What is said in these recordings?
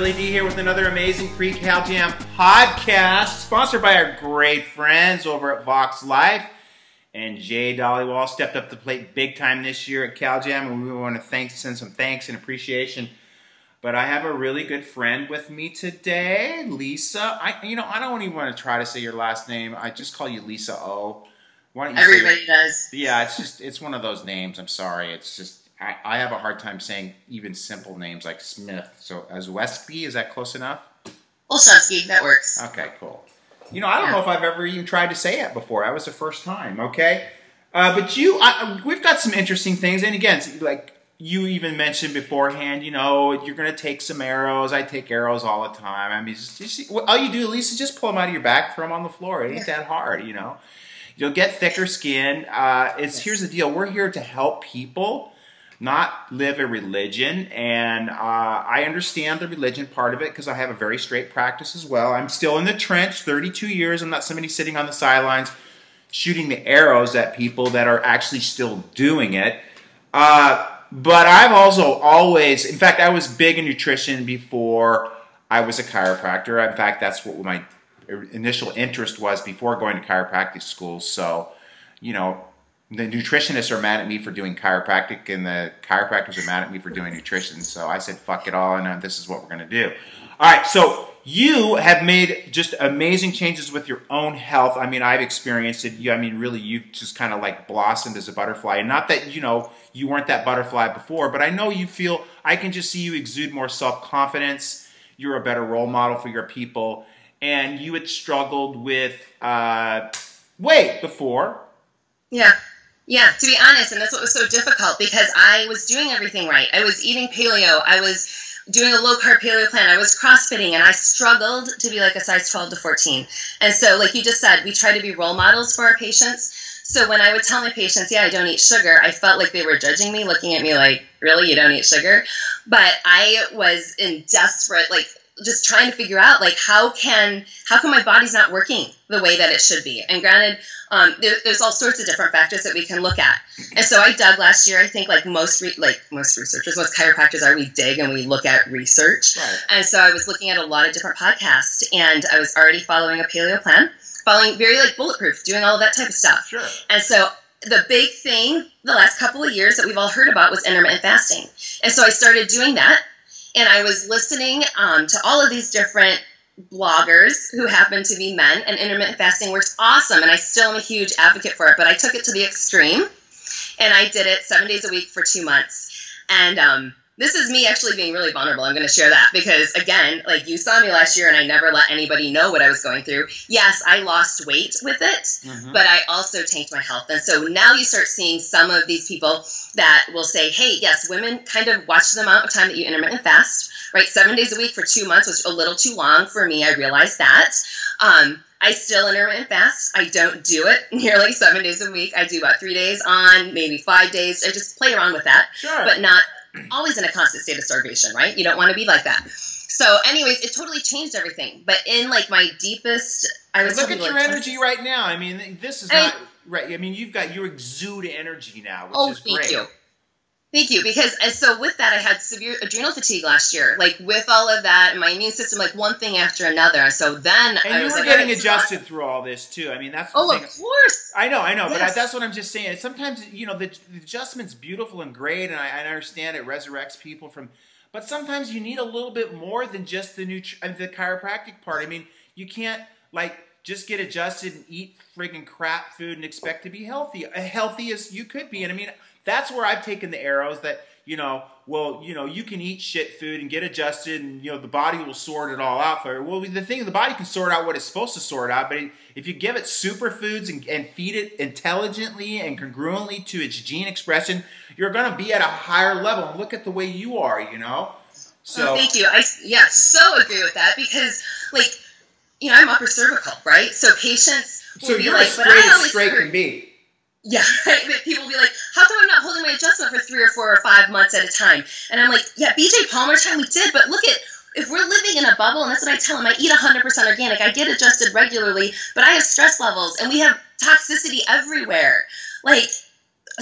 Billy D here with another amazing pre Cal Jam podcast, sponsored by our great friends over at Vox Life. And Jay Dollywall stepped up to plate big time this year at Cal Jam, and we want to thank, send some thanks and appreciation. But I have a really good friend with me today, Lisa. I, you know, I don't even want to try to say your last name. I just call you Lisa O. Why don't you Everybody does. Yeah, it's just it's one of those names. I'm sorry. It's just I, I have a hard time saying even simple names like Smith. So as Wesky, is that close enough? Olszewski, that works. Okay, cool. You know, I don't yeah. know if I've ever even tried to say it before. That was the first time. Okay, uh, but you, I, we've got some interesting things, and again, like you even mentioned beforehand, you know, you're going to take some arrows. I take arrows all the time. I mean, just, just, all you do, Lisa, is just pull them out of your back, throw them on the floor. It ain't that hard, you know. You'll get thicker skin. Uh, it's here's the deal: we're here to help people not live a religion. And uh, I understand the religion part of it because I have a very straight practice as well. I'm still in the trench, 32 years. I'm not somebody sitting on the sidelines shooting the arrows at people that are actually still doing it. Uh, but I've also always, in fact, I was big in nutrition before I was a chiropractor. In fact, that's what my initial interest was before going to chiropractic school. So, you know, the nutritionists are mad at me for doing chiropractic, and the chiropractors are mad at me for doing nutrition. So I said, "Fuck it all," and uh, this is what we're gonna do. All right, so you have made just amazing changes with your own health. I mean, I've experienced it. You, I mean, really, you just kind of like blossomed as a butterfly. And not that you know you weren't that butterfly before, but I know you feel. I can just see you exude more self confidence. You're a better role model for your people, and you had struggled with uh, weight before. Yeah. Yeah, to be honest, and that's what was so difficult because I was doing everything right. I was eating paleo. I was doing a low carb paleo plan. I was crossfitting and I struggled to be like a size 12 to 14. And so, like you just said, we try to be role models for our patients. So when I would tell my patients, yeah, I don't eat sugar, I felt like they were judging me, looking at me like, really, you don't eat sugar? But I was in desperate, like, just trying to figure out like how can how come my body's not working the way that it should be? And granted um, there, there's all sorts of different factors that we can look at. And so i dug last year i think like most re- like most researchers most chiropractors are we dig and we look at research. Right. and so i was looking at a lot of different podcasts and i was already following a paleo plan following very like bulletproof doing all of that type of stuff. Sure. and so the big thing the last couple of years that we've all heard about was intermittent fasting. And so i started doing that and I was listening um, to all of these different bloggers who happen to be men, and intermittent fasting works awesome, and I still am a huge advocate for it. But I took it to the extreme, and I did it seven days a week for two months, and um, this is me actually being really vulnerable. I'm going to share that because, again, like you saw me last year and I never let anybody know what I was going through. Yes, I lost weight with it, mm-hmm. but I also tanked my health. And so now you start seeing some of these people that will say, hey, yes, women kind of watch the amount of time that you intermittent fast, right? Seven days a week for two months was a little too long for me. I realized that. Um, I still intermittent fast. I don't do it nearly seven days a week. I do about three days on, maybe five days. I just play around with that, sure. but not always in a constant state of starvation, right? You don't want to be like that. So, anyways, it totally changed everything. But in like my deepest, I was look at your like, energy right now. I mean, this is not right. I mean, you've got you exude energy now, which oh, is great. You. Thank you. Because and so with that, I had severe adrenal fatigue last year. Like with all of that, my immune system, like one thing after another. So then and I you was were like, getting adjusted through all this too. I mean, that's oh, thing. of course. I know, I know, yes. but I, that's what I'm just saying. Sometimes you know the, the adjustment's beautiful and great, and I, I, understand it resurrects people from. But sometimes you need a little bit more than just the uh, the chiropractic part. I mean, you can't like just get adjusted and eat friggin' crap food and expect to be healthy. As healthy as you could be, and I mean, that's where I've taken the arrows that you know, well, you know, you can eat shit food and get adjusted, and you know, the body will sort it all out for you. Well, the thing, the body can sort out what it's supposed to sort out, but if you give it superfoods and, and feed it intelligently and congruently to its gene expression, you're going to be at a higher level. And look at the way you are, you know. So oh, thank you. I yeah, so agree with that because like you know I'm upper cervical, right? So patients. So you're like, as straight as straight can be. Yeah. People will be like, "How come I'm not holding my adjustment for three or four or five months at a time?" And I'm like, "Yeah, BJ Palmer time we did, but look at if we're living in a bubble, and that's what I tell them. I eat 100% organic. I get adjusted regularly, but I have stress levels, and we have toxicity everywhere. Like,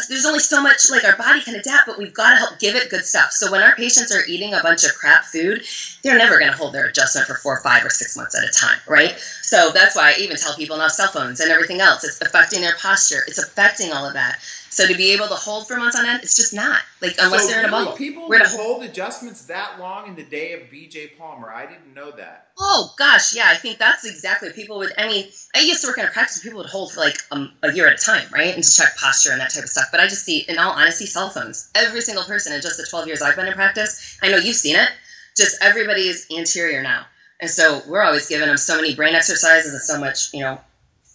there's only so much like our body can adapt, but we've got to help give it good stuff. So when our patients are eating a bunch of crap food, they're never going to hold their adjustment for four, five, or six months at a time, right? So that's why I even tell people now cell phones and everything else. It's affecting their posture. It's affecting all of that. So to be able to hold for months on end, it's just not like unless so they're in a bubble. People We're a- hold adjustments that long in the day of BJ Palmer. I didn't know that. Oh gosh, yeah, I think that's exactly people would. I mean, I used to work in a practice. People would hold for like um, a year at a time, right, and to check posture and that type of stuff. But I just see, in all honesty, cell phones. Every single person in just the 12 years I've been in practice, I know you've seen it. Just everybody is anterior now, and so we're always giving them so many brain exercises and so much, you know,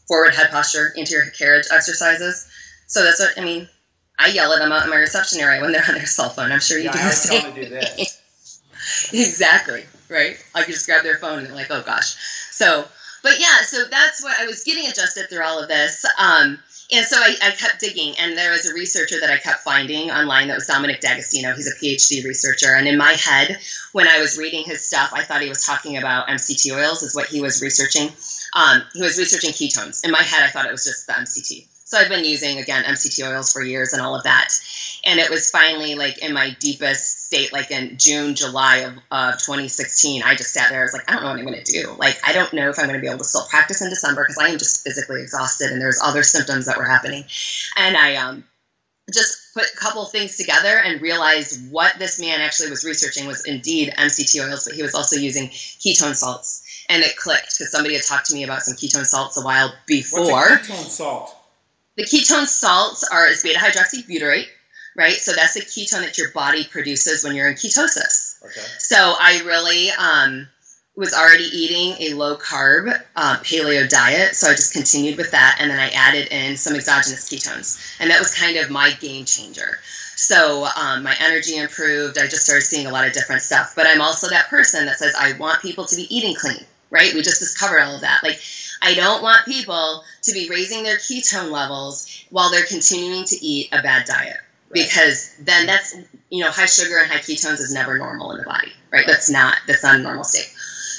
forward head posture, anterior carriage exercises. So that's what I mean. I yell at them out in my reception area when they're on their cell phone. I'm sure you Yeah, do I always tell do this. exactly right? I just grab their phone and they're like oh gosh. So but yeah so that's what i was getting adjusted through all of this. Um, and so I, I kept digging and there was a researcher that i kept finding online that was dominic d'agostino. He's a phd researcher. And in my head when i was reading his stuff i thought he was talking about mct oils is what he was researching. Um, he was researching ketones. In my head i thought it was just the mct so i've been using again mct oils for years and all of that. And it was finally like in my deepest state like in june july of, of 2016 i just sat there i was like i don't know what i'm going to do. Like i don't know if i'm going to be able to still practice in december because i am just physically exhausted and there's other symptoms that were happening. And i um, just put a couple of things together and realized what this man actually was researching was indeed mct oils but he was also using ketone salts. And it clicked because somebody had talked to me about some ketone salts a while before What's a ketone salt? The ketone salts are is beta hydroxybutyrate, right? So that's the ketone that your body produces when you're in ketosis. Okay. So I really um, was already eating a low carb uh, paleo diet, so I just continued with that, and then I added in some exogenous ketones, and that was kind of my game changer. So um, my energy improved. I just started seeing a lot of different stuff. But I'm also that person that says I want people to be eating clean, right? We just discovered all of that. Like I don't want people to be raising their ketone levels while they're continuing to eat a bad diet. Right. because then that's you know high sugar and high ketones is never normal in the body right? That's not that's not a normal state.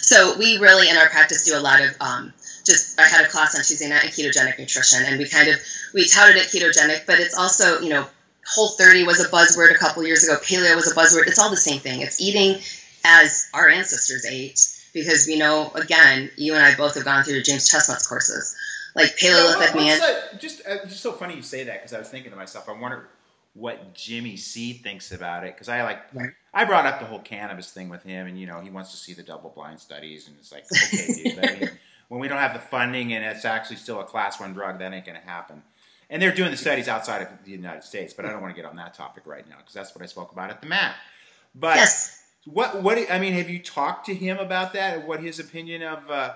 So we really in our practice do a lot of um, just i had a class on tuesday night on ketogenic nutrition and we kind of we touted it ketogenic but it's also you know whole 30 was a buzzword a couple years ago. Paleo was a buzzword. It's all the same thing. It's eating as our ancestors ate because we know again you and i both have gone through james chestnut's courses like paleolithic Well, man that- just uh, just so funny you say that because I was thinking to myself, I wonder what Jimmy C thinks about it because I like Right. I brought up the whole cannabis thing with him, and you know he wants to see the double blind studies, and it's like okay, dude, but I mean, when we don't have the funding and it's actually still a class one drug, that ain't going to happen. And they're doing the studies outside of the United States, but I don't want to get on that topic right now because that's what I spoke about at the mat. But yes what what I mean, have you talked to him about that? What his opinion of? Uh,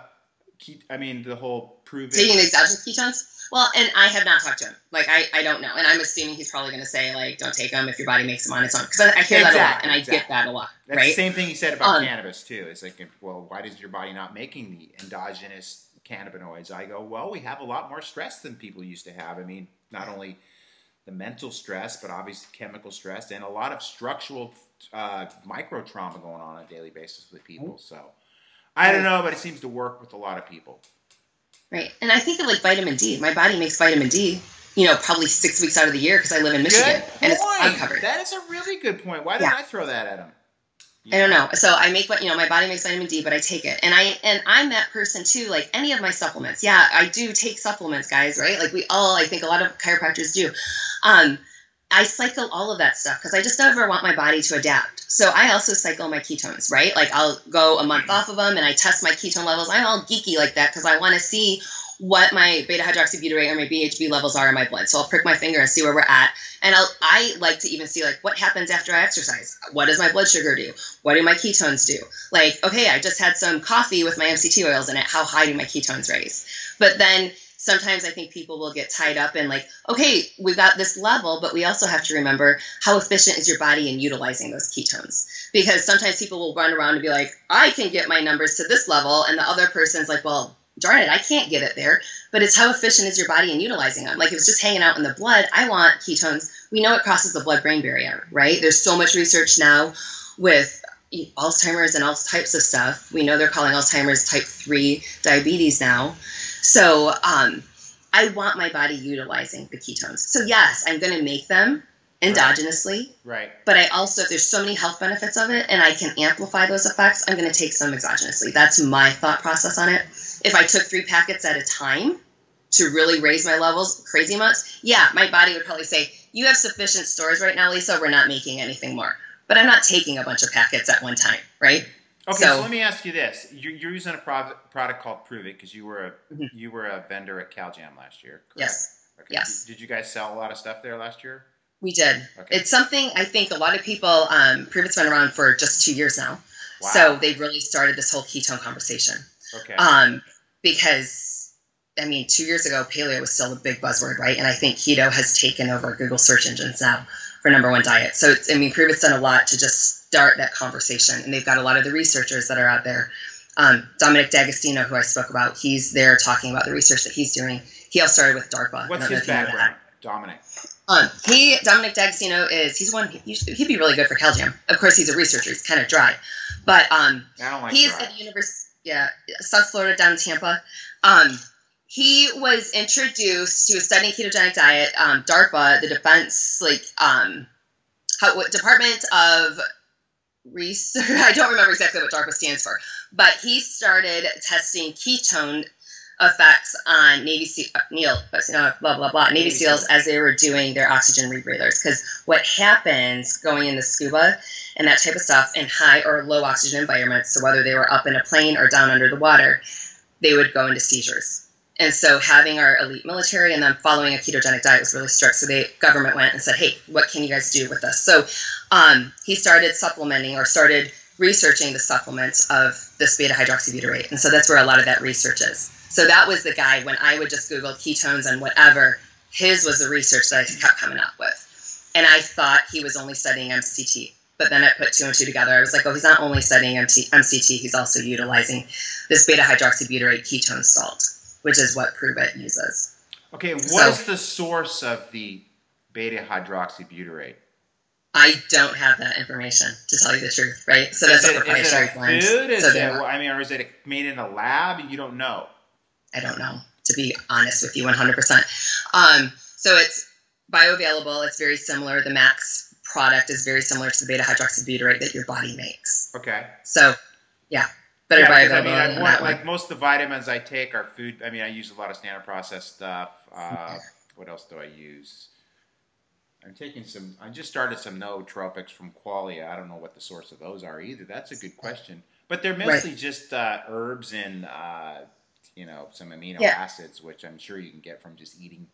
ke- I mean, the whole prove taking exogenous ketones well and i have not talked to him like i, I don't know and i'm assuming he's probably going to say like don't take them if your body makes them on its own because I, I hear that a lot Exactly, and i exactly. get that a lot That's right the same thing he said about Um, cannabis too. It's like, well, why does your body not making the endogenous cannabinoids? I go, well, we have a lot more stress than people used to have. I mean, not only the mental stress, but obviously chemical stress and a lot of structural uh, micro trauma going on on a daily basis with people. So I don't know, but it seems to work with a lot of people. right and i think of like vitamin d my body makes vitamin d you know probably six weeks out of the year because i live in michigan and it's uncovered That is a really good point. Why didn't Yeah. I throw that at him? I don't know. So I make what you know. My body makes vitamin D, but I take it, and I and I'm that person too. Like any of my supplements, yeah, I do take supplements, guys. Right? Like we all, I think a lot of chiropractors do. Um, I cycle all of that stuff because I just never want my body to adapt. So I also cycle my ketones, right? Like I'll go a month off of them and I test my ketone levels. I'm all geeky like that because I want to see what my beta hydroxybutyrate or my BHB levels are in my blood. So I'll prick my finger and see where we're at. And I'll, I like to even see like what happens after I exercise. What does my blood sugar do? What do my ketones do? Like, okay, I just had some coffee with my MCT oils in it. How high do my ketones raise? But then sometimes I think people will get tied up in like, okay, we've got this level, but we also have to remember how efficient is your body in utilizing those ketones. Because sometimes people will run around and be like, I can get my numbers to this level, and the other person's like, well, darn it, I can't get it there. But it's how efficient is your body in utilizing them. Like if it's just hanging out in the blood, I want ketones. We know it crosses the blood brain barrier, right? There's so much research now with Alzheimer's and all types of stuff. We know they're calling Alzheimer's type 3 diabetes now. So, um, I want my body utilizing the ketones. So yes, I'm going to make them endogenously, Right. but I also if there's so many health benefits of it and I can amplify those effects, I'm going to take some exogenously. That's my thought process on it. If I took 3 packets at a time to really raise my levels crazy amounts, yeah, my body would probably say, "You have sufficient stores right now, Lisa, we're not making anything more." But I'm not taking a bunch of packets at one time, right? Okay, so, So- let me ask you this: you're, you're using a prov- product called Pruvit because you were a Mhm. you were a vendor at CalJam last year. Correct? Yes. Okay. Yes. Did, did you guys sell a lot of stuff there last year? We did. Okay. It's something I think a lot of people um, Pruvit's been around for just two years now. Wow. So they've really started this whole ketone conversation. okay. Um, because I mean, two years ago, paleo was still a big buzzword, right? And I think keto has taken over Google search engines now for number one diet. So it's, I mean, Pruvit's done a lot to just start that conversation, and they've got a lot of the researchers that are out there. Um, Dominic D'Agostino, who I spoke about, he's there talking about the research that he's doing. He all started with DARPA. What's his if you know background, Dominic? Um, he Dominic D'Agostino is he's one he, he'd be really good for CalJam. Of course, he's a researcher. He's kind of dry, but um, I don't like. he's dry. at the university, yeah, South Florida down in Tampa. Um, he was introduced to a studying ketogenic diet. Um, DARPA, the defense like um, how, Department of Research. I don't remember exactly what DARPA stands for, but he started testing ketone effects on Navy SEAL, Neil, uh, blah blah blah, Navy SEALs. as they were doing their oxygen rebreathers. Because what happens going in the scuba and that type of stuff in high or low oxygen environments, so whether they were up in a plane or down under the water, they would go into seizures. And so having our elite military and then following a ketogenic diet was really strict. So the government went and said, hey, what can you guys do with this? So um, he started supplementing or started researching the supplements of this beta hydroxybutyrate. And so that's where a lot of that research is. So that was the guy when I would just Google ketones and whatever, his was the research that I kept coming up with. And I thought he was only studying MCT. But then I put two and two together. I was like, oh, he's not only studying MCT, he's also utilizing this beta hydroxybutyrate ketone salt, which is what Pruvit uses. Okay, what is So- the source of the beta hydroxybutyrate? I don't have that information to tell you the truth, right? So that's is a it, is proprietary it a blend. food? Is So it, I mean, or is it made in a lab? You don't know. I don't know, to be honest with you, 100%. Um, so it's bioavailable. It's very similar. The Max product is very similar to the beta hydroxybutyrate that your body makes. Okay. So, yeah, better Yeah, 'cause, bioavailable I mean, I than want, like most of the vitamins I take are food. I mean, I use a lot of standard processed stuff. Uh, what else do I use? I'm taking some. I just started some nootropics from Qualia. I don't know what the source of those are either. That's a good question. But they're mostly just uh, herbs and uh, you know some amino Yeah. acids, which I'm sure you can get from just eating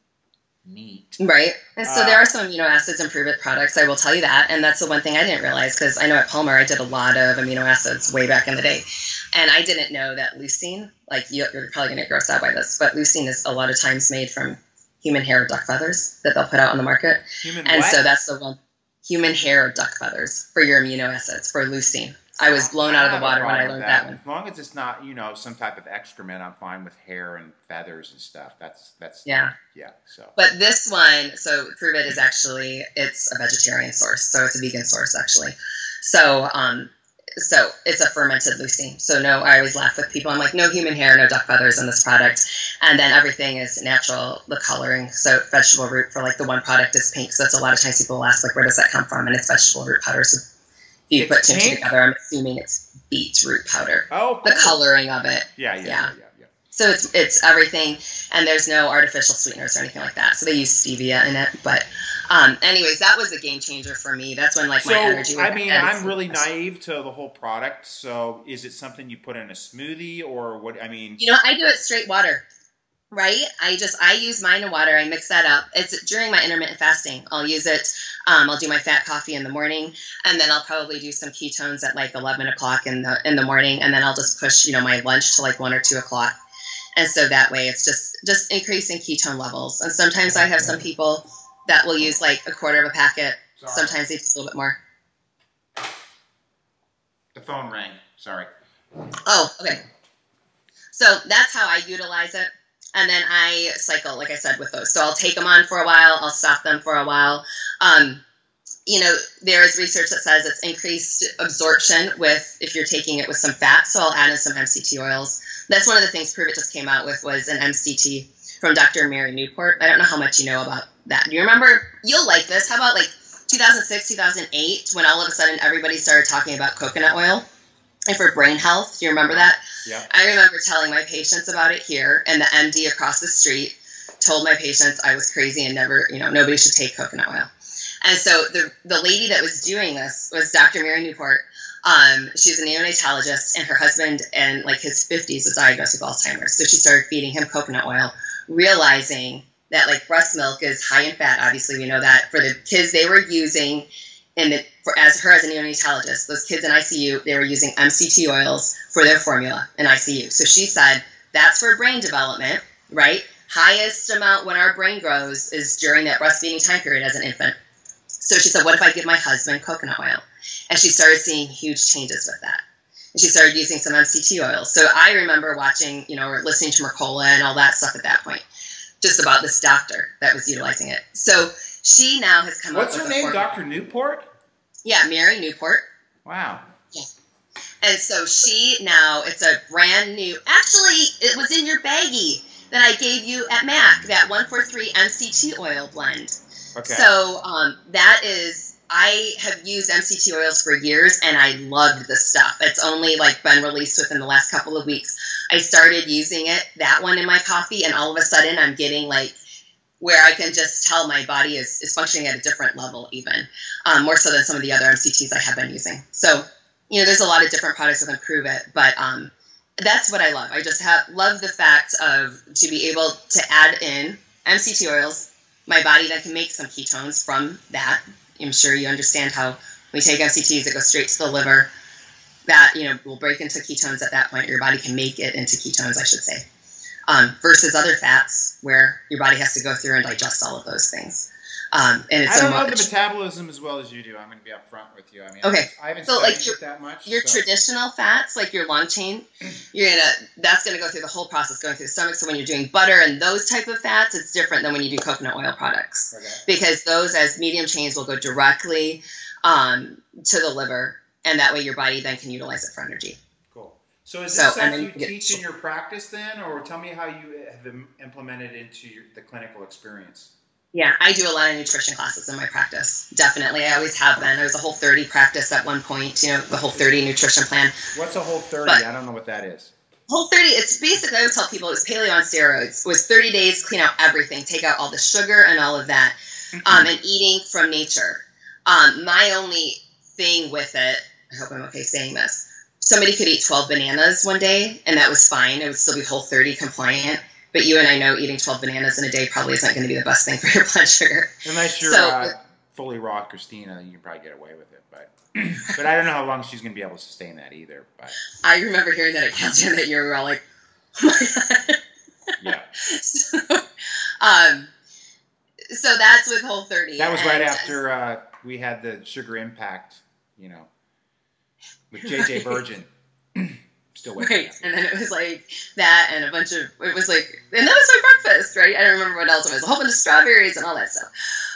meat. Right. And so Uh, there are some amino acids and Pruvit products, I will tell you that. And that's the one thing I didn't realize because I know at Palmer I did a lot of amino acids way back in the day. And I didn't know that leucine, like you- you're probably going to get grossed out by this, but leucine is a lot of times made from human hair or duck feathers that they'll put out on the market. Human And what? so that's the one human hair or duck feathers for your amino acids for leucine. I was blown out of the water when I learned that one. As long as it's not, you know, some type of excrement, I'm fine with hair and feathers and stuff. That's that's Yeah. yeah. So But this one, so Pruvit is actually it's a vegetarian source, so it's a vegan source actually. So um, so it's a fermented leucine. So no, I always laugh with people. I'm like, no human hair, no duck feathers in this product, and then everything is natural. The coloring, so vegetable root for like the one product is pink. So that's a lot of times people will ask like, where does that come from? And it's vegetable root powder. So if you It's put two together, I'm assuming it's beetroot powder. oh, The coloring of it. Yeah, yeah, Yeah. yeah, yeah. So it's it's everything, and there's no artificial sweeteners or anything like that. So they use stevia in it. But, um, anyways, that was a game changer for me. That's when like my energy. So, I mean, I'm really naive to the whole product. So, is it something you put in a smoothie or what? I mean, You know, I do it straight water. Right? I just I use mine in water. I mix that up. It's during my intermittent fasting. I'll use it. Um, I'll do my fat coffee in the morning, and then I'll probably do some ketones at like eleven o'clock in the in the morning, and then I'll just push you know my lunch to like one or two o'clock, and so that way it's just just increasing ketone levels. And sometimes I have some people that will use like a quarter of a packet. Sometimes they just a little bit more. the phone rang. Sorry. Oh, okay. So that's how I utilize it. And then I cycle, like I said, with those. So I'll take them on for a while, I'll stop them for a while. Um, you know, there is research that says it's increased absorption with if you're taking it with some fat. So I'll add in some MCT oils. That's one of the things Pruvit just came out with was an MCT from Dr. Mary Newport. I don't know how much you know about that. Do you remember? You'll like this. How about like 2006, 2008, when all of a sudden everybody started talking about coconut oil and for brain health? Do you remember that? Yeah. I remember telling my patients about it here, and the MD across the street told my patients I was crazy and never, you know, nobody should take coconut oil. And so the the lady that was doing this was Dr. Mary Newport. Um, she's a neonatologist, and her husband, in like his 50s, was diagnosed with Alzheimer's. So she started feeding him coconut oil, realizing that like breast milk is high in fat. Obviously, we know that for the kids they were using, and for as her as a neonatologist, those kids in ICU they were using MCT oils for their formula in ICU. So she said that's for brain development, right? Highest amount when our brain grows is during that breastfeeding time period as an infant. So she said, What if I give my husband coconut oil? And she started seeing huge changes with that. And she started using some MCT oils. So I remember watching, you know, or listening to Mercola and all that stuff at that point, just about this doctor that was utilizing it. So she now has come What's up her name? Dr. Newport? Yeah, Mary Newport. Wow. And so she now, it's a brand new, actually, it was in your baggie that I gave you at MAC, that 143 MCT oil blend. Okay. So um, that is, I have used MCT oils for years and I loved the stuff. It's only like been released within the last couple of weeks. I started using it, that one in my coffee, and all of a sudden I'm getting like where I can just tell my body is, is functioning at a different level, even um, more so than some of the other MCTs I have been using. So, you know, there's a lot of different products that improve it, but um, that's what I love. I just have love the fact of to be able to add in MCT oils. My body then can make some ketones from that. I'm sure you understand how we take MCTs that go straight to the liver. That you know will break into ketones at that point. Your body can make it into ketones, I should say, um, versus other fats where your body has to go through and digest all of those things. Um, and it's I don't know the metabolism as well as you do. I'm going to be upfront with you. I mean, Okay. I haven't So, studied like, your- it that much. your so- traditional fats, like your long chain, you're gonna that's gonna go through the whole process, going through the stomach. So when you're doing butter and those type of fats, it's different than when you do coconut oil products Okay. because those as medium chains will go directly um, to the liver, and that way your body then can utilize it for energy. Cool. So is this stuff you get- teach in your practice then, or tell me how you have im- implemented into your, the clinical experience? Yeah, I do a lot of nutrition classes in my practice. Definitely, I always have been. There was a whole 30 practice at one point. You know, the whole 30 nutrition plan. What's a whole 30? But- I don't know what that is. Whole 30, it's basically, I would tell people, it's paleo on steroids. It was 30 days, clean out everything, take out all the sugar and all of that, um, and eating from nature. Um, my only thing with it, I hope I'm okay saying this, somebody could eat 12 bananas one day, and that was fine. It would still be Whole 30 compliant. But you and I know eating 12 bananas in a day probably isn't going to be the best thing for your blood sugar. Unless you're So- uh, fully raw Kristina, you can probably get away with it. But but I don't know how long she's going to be able to sustain that either. But I remember hearing that at Cal Jam that you were all like, oh my God. yeah, so, um, so that's with Whole 30. that was right And- after uh, we had the sugar impact, you know, with JJ Virgin. Still waiting. Right, and then it was like that, and a bunch of it was like, and that was my breakfast, right? I don't remember what else it was, a whole bunch of strawberries and all that stuff.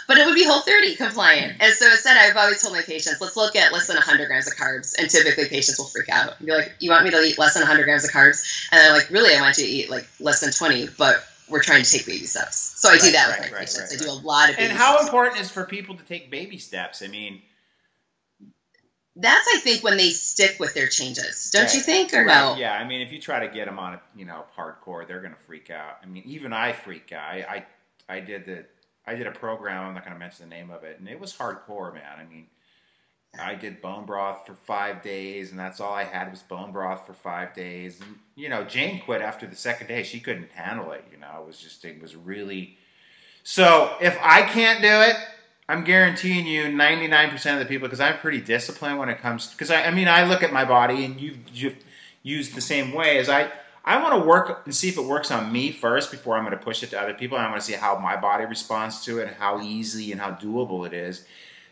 But it would be Whole 30 compliant, and so instead, I've always told my patients, let's look at less than 100 grams of carbs, and typically patients will freak out and be like, "You want me to eat less than 100 grams of carbs?" And they're like, "Really? I want you to eat like less than 20, but we're trying to take baby steps." So I do that right, with my right, patients. right, I do a lot of baby And how steps. important is for people to take baby steps? I mean, That's I think when they stick with their changes, don't Right. you think, or Right, no? Yeah, I mean, if you try to get them on, a, you know, hardcore, they're gonna freak out. I mean, even I freak out. I, I, I did the, I did a program. I'm not gonna mention the name of it, and it was hardcore, man. I mean, I did bone broth for five days, and that's all I had was bone broth for five days. And you know, Jane quit after the second day. She couldn't handle it. You know, it was just, it was really. So if I can't do it, I'm guaranteeing you 99% of the people, because I'm pretty disciplined when it comes, because I, I mean, I look at my body and you've, you've used the same way as I, I want to work and see if it works on me first before I'm going to push it to other people. And I want to see how my body responds to it and how easy and how doable it is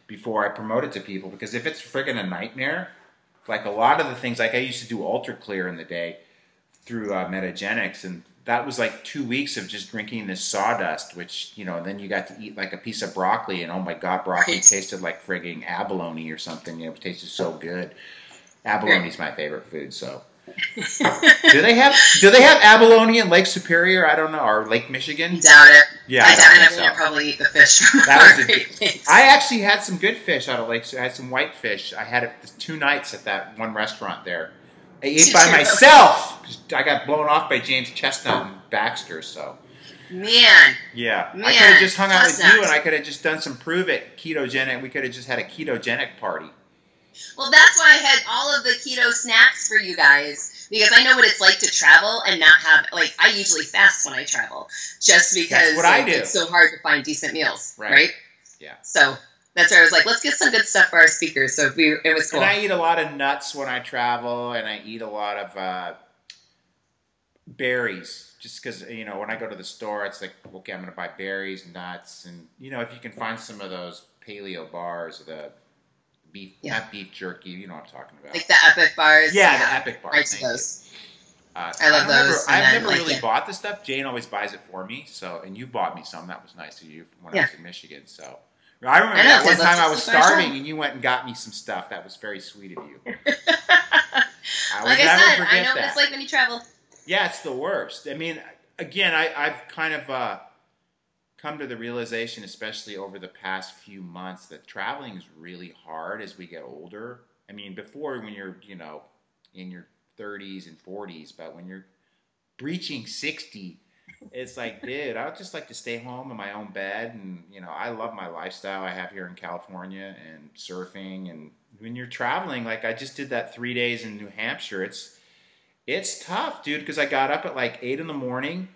before I promote it to people. Because if it's friggin' a nightmare, like a lot of the things, like I used to do Ultra Clear in the day through uh, Metagenics, and that was like two weeks of just drinking this sawdust, which you know, then you got to eat like a piece of broccoli, and oh my god, broccoli Right. tasted like frigging abalone or something. You know, it tasted so good. Abalone is my favorite food, so. do they have Do they have abalone in Lake Superior? I don't know, or Lake Michigan? Doubt it. Yeah, I I doubt it. I'm so. gonna probably eat the fish That was a- Great I actually had some good fish out of Lake. I had some white fish. I had it two nights at that one restaurant there. I ate by myself. I got blown off by James Chestnut and Baxter. So Man, yeah, I could have just hung out with you, and I could have just done some Pruvit ketogenic. We could have just had a ketogenic party. Well, that's why I had all of the keto snacks for you guys because I know what it's like to travel and not have like I usually fast when I travel just because like, it's so hard to find decent meals, Right. right? Yeah. So that's where I was like, let's get some good stuff for our speakers. So we, it was cool. And I eat a lot of nuts when I travel, and I eat a lot of uh, berries. Just because you know, when I go to the store, it's like, okay, I'm going to buy berries, nuts, and you know, if you can find some of those paleo bars, the beef, Yeah. not beef jerky, you know what I'm talking about. like the epic bars. yeah, the epic bars. Right to thank you. those. Uh, I love I've never- those, I've never like, really yeah. bought the stuff. Jane always buys it for me. So, and you bought me some. That was nice of you when I was in Michigan. So, I remember that one time I was just the first starving time. and you went and got me some stuff. That was very sweet of you. I like I said, I know what it's like when you travel. Yeah, it's the worst. I mean, again, I, I've kind of uh, come to the realization, especially over the past few months, that traveling is really hard as we get older. I mean, before when you're, you know, in your 30s and 40s, but when you're breaching 60, it's like, dude, I would just like to stay home in my own bed. And, you know, I love my lifestyle I have here in California and surfing. And when you're traveling, like I just did that three days in New Hampshire, it's, it's tough, dude, because I got up at like eight in the morning,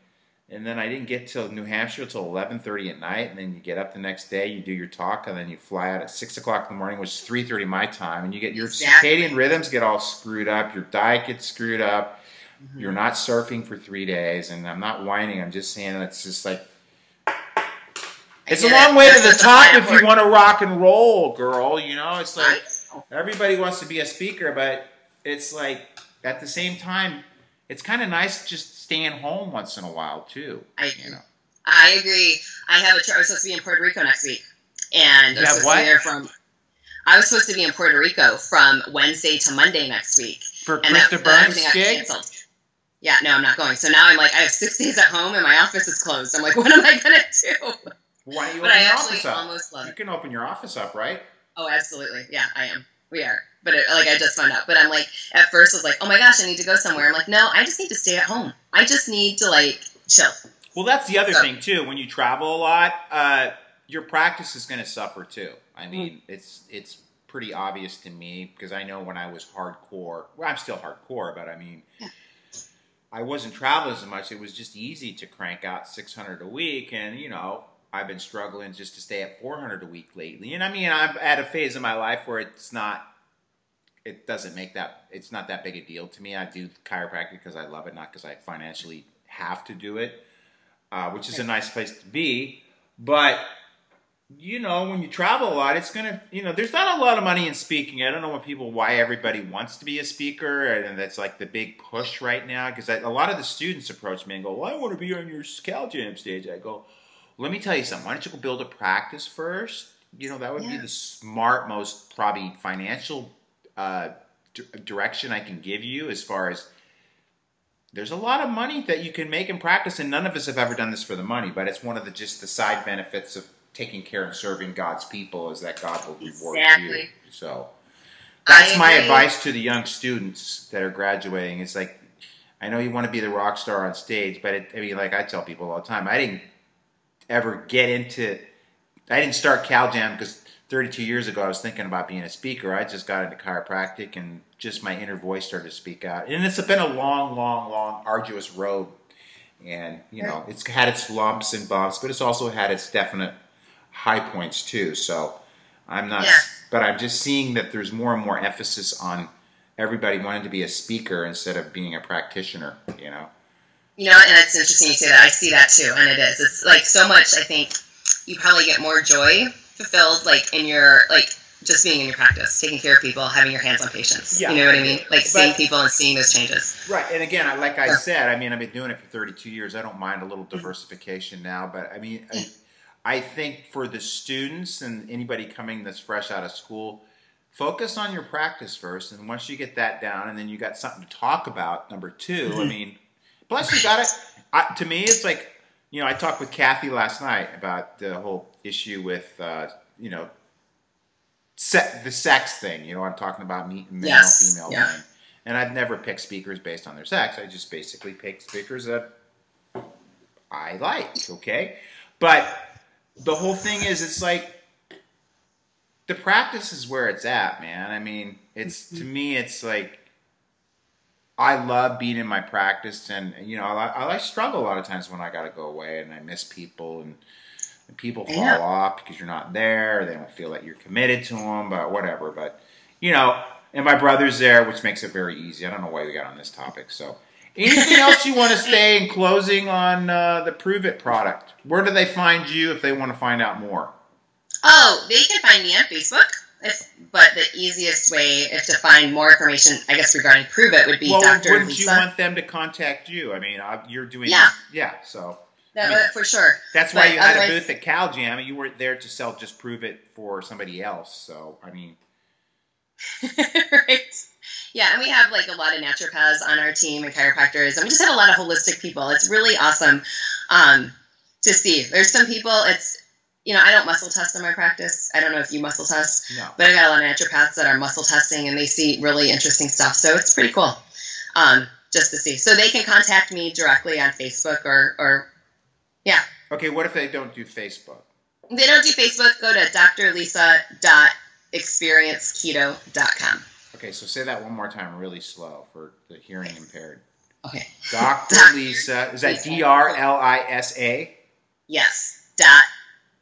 and then I didn't get to New Hampshire till eleven thirty at night, and then you get up the next day, you do your talk, and then you fly out at six o'clock in the morning, which is three thirty my time, and you get your Exactly. circadian rhythms get all screwed up, your diet gets screwed up, Mm-hmm. you're not surfing for three days, and I'm not whining, I'm just saying it's just like it's a long way to the top if you want to rock and roll, girl. You know, it's like everybody wants to be a speaker, but it's like at the same time, it's kind of nice just staying home once in a while too. I You know, I agree. I have a trip. I was supposed to be in Puerto Rico next week, and I was supposed what? to be there from. I was supposed to be in Puerto Rico from Wednesday to Monday next week, for and Krista that Burns gig, canceled. Yeah, no, I'm not going. So now I'm like, I have six days at home, and my office is closed. I'm like, what am I gonna do? why don't you But open I your actually office up? almost love You can open your office up, right? Oh, absolutely. Yeah, I am. We are. But it, like, I just found out. But I'm like, at first, I was like, oh my gosh, I need to go somewhere. I'm like, no, I just need to stay at home. I just need to like chill. Well, that's the other So- thing too. When you travel a lot, uh, your practice is going to suffer too. I Mm. mean, it's it's pretty obvious to me because I know when I was hardcore. Well, I'm still hardcore, but I mean, I wasn't traveling as much. It was just easy to crank out 600 a week, and you know, I've been struggling just to stay at 400 a week lately. And I mean, I'm at a phase in my life where it's not. It doesn't make that. It's not that big a deal to me. I do chiropractic because I love it, not because I financially have to do it uh, which is a nice place to be. But you know, when you travel a lot, it's gonna, you know, there's not a lot of money in speaking. I don't know what people, why everybody wants to be a speaker, and that's like the big push right now. Because a lot of the students approach me and go, "Well, I want to be on your Cal Jam stage." I go, "Let me tell you something. Why don't you go build a practice first? You know, that would be the smart, most probably financial uh, d- direction I can give you as far as." there's a lot of money that you can make in practice, and none of us have ever done this for the money. But it's one of the just the side benefits of taking care and serving God's people is that God will reward you. So that's my advice to the young students that are graduating. It's like I know you want to be the rock star on stage, but it, I mean, like I tell people all the time, I didn't ever get into. I didn't start Cal Jam because 32 years ago I was thinking about being a speaker. I just got into chiropractic and just my inner voice started to speak out. And it's been a long, long, long, arduous road. And you know, it's had its lumps and bumps, but it's also had its definite high points too. So I'm not, Yeah. but I'm just seeing that there's more and more emphasis on everybody wanting to be a speaker instead of being a practitioner. You know. You know, and it's interesting you say that. I see that too, and it is. It's like so much. I think you probably get more joy fulfilled, like in your like just being in your practice, taking care of people, having your hands on patients. Yeah, you know what I I mean? Like But- seeing people and seeing those changes. Right, and again, like I said, I mean, I've been doing it for 32 years. I don't mind a little mm-hmm. diversification now, but I mean, I, mm. I think for the students and anybody coming that's fresh out of school, focus on your practice first, and once you get that down, and then you got something to talk about. Number 2 Mm-hmm. I mean, plus you got to. To me, it's like you know, I talked with Kathy last night about the whole issue with uh, you know, se- the sex thing. You know, I'm talking about me, male, Yes, female yeah. thing. And I've never picked speakers based on their sex. I just basically pick speakers that I like. Okay, but the whole thing is, it's like the practice is where it's at, man. I mean, it's mm-hmm. to me, it's like I love being in my practice, and you know, I, I, I struggle a lot of times when I got to go away and I miss people, and, and people fall Yeah. off because you're not there. They don't feel like you're committed to them, but whatever. But you know, and my brother's there, which makes it very easy. I don't know why we got on this topic. So, anything else you want to say in closing on uh, the Pruvit product? Where do they find you if they want to find out more? Oh, they can find me on Facebook. If, but the easiest way, if to find more information, I guess regarding Pruvit, would be well, Dr. wouldn't Lisa. you want them to contact you? I mean, uh, you're doing Yeah. yeah. So That- I mean, for sure. that's why you had a booth at Cal Jam. You weren't there to sell just Pruvit for somebody else. So I mean, right. Yeah, and we have like a lot of naturopaths on our team and chiropractors, and we just have a lot of holistic people. It's really awesome um, to see. There's some people. It's you know I don't muscle test in my practice. I don't know if you muscle test, no. but I got a lot of naturopaths that are muscle testing, and they see really interesting stuff. So it's pretty cool um, just to see. So they can contact me directly on Facebook or or yeah. Okay, what if they don't do Facebook? If they don't do Facebook, go to drlisa.experienceketo.com. Okay, so say that one more time, really slow for the hearing impaired. Okay. Dr. Lisa, is that. D R L I S A? Yes. Dot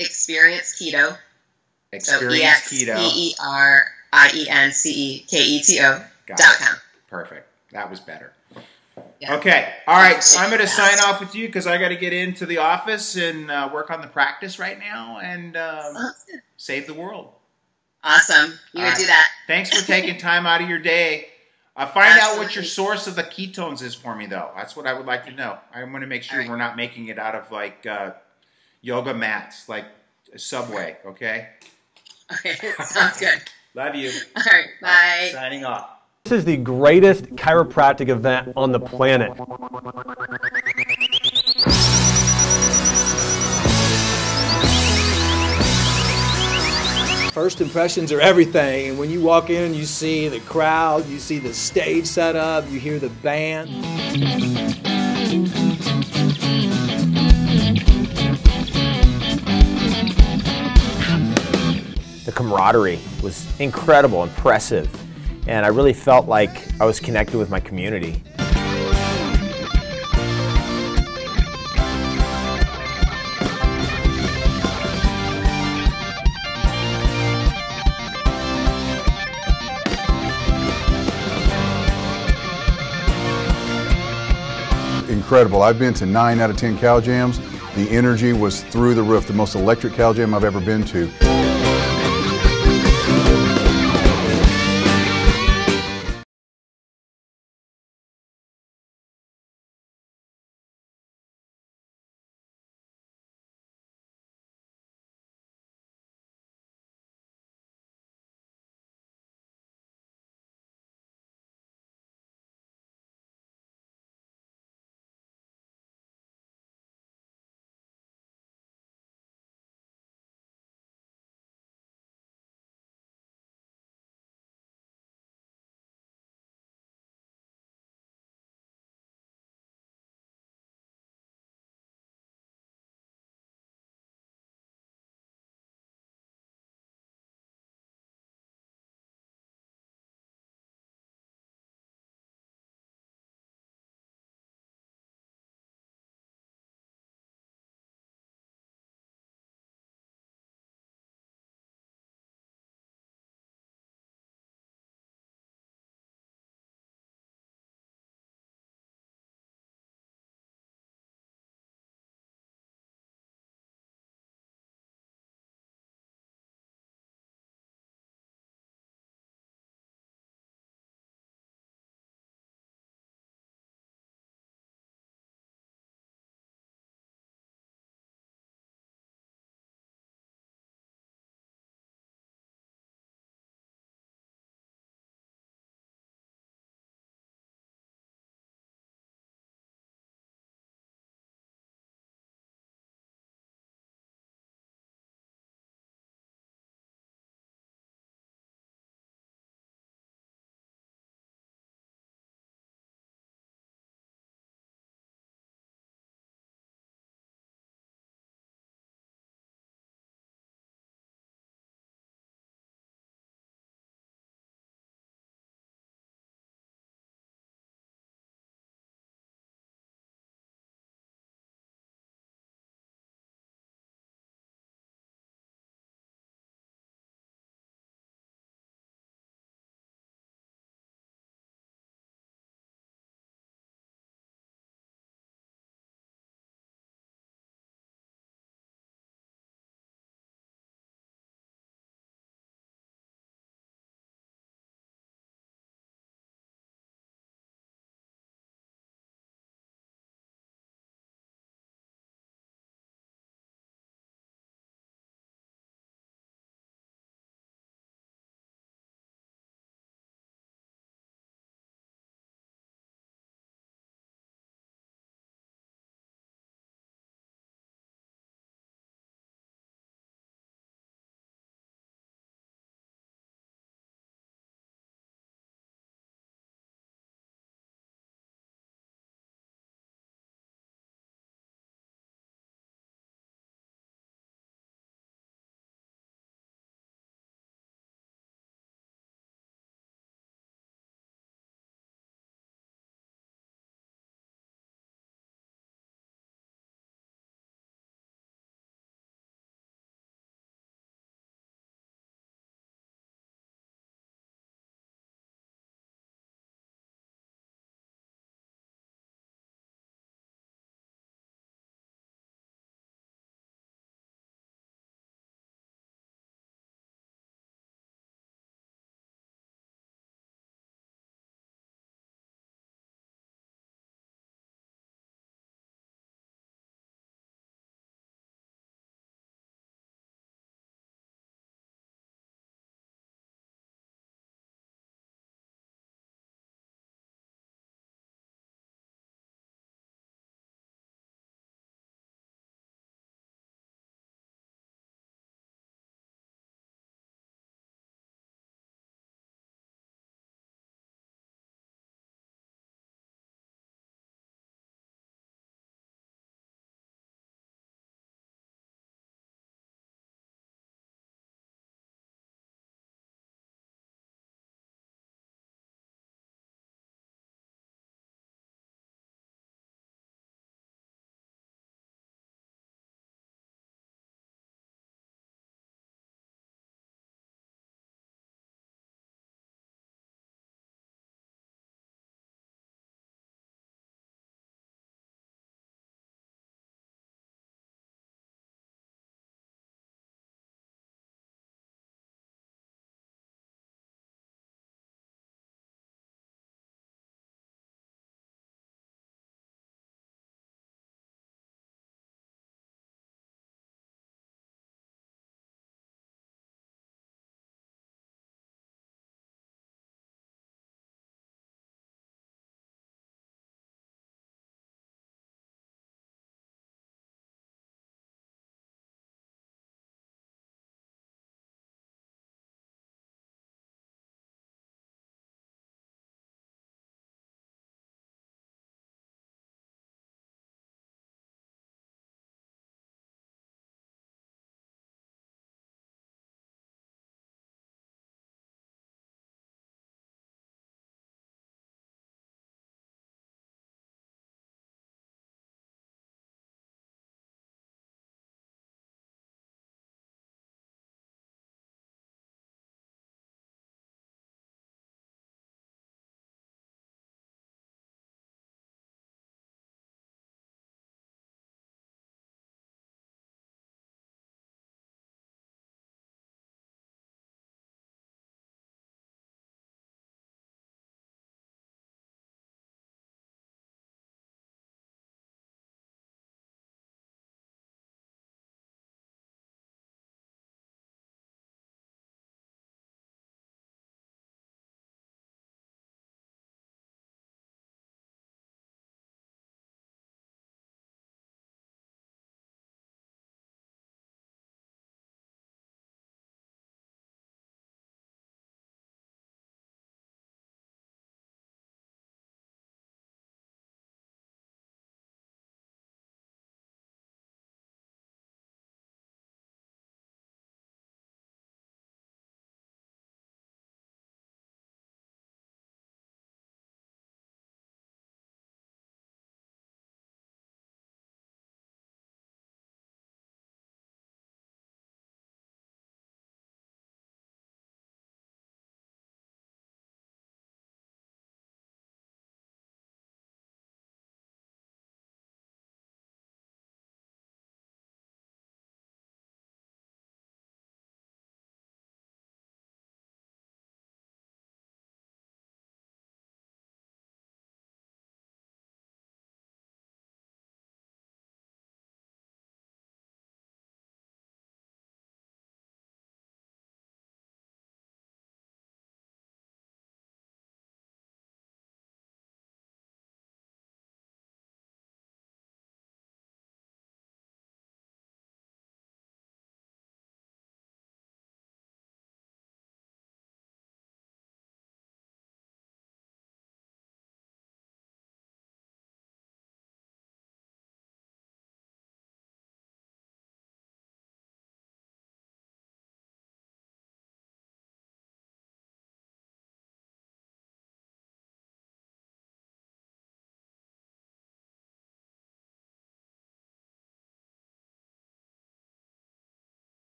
experience keto. So E Experience P Keto. E R I E N C E K E T O dot com. Perfect. That was better. Yeah. Okay. All right. Fast. I'm going to sign off with you because I got to get into the office and uh, work on the practice right now and um, save the world. Awesome. You would right. do that. Thanks for taking time out of your day. Uh, find out what your source of the ketones is for me, though. That's what I would like to know. I want to make sure All right. we're not making it out of like uh, yoga mats, like Subway. Okay. Okay. Sounds good. Love you. All right. Bye. Signing off. This is the greatest chiropractic event on the planet. First impressions are everything. And when you walk in, you see the crowd, you see the stage set up, you hear the band. The camaraderie was incredible, impressive, and I really felt like I was connected with my community. Incredible. I've been to nine out of 10 Cal Jams. The energy was through the roof, the most electric Cal Jam I've ever been to.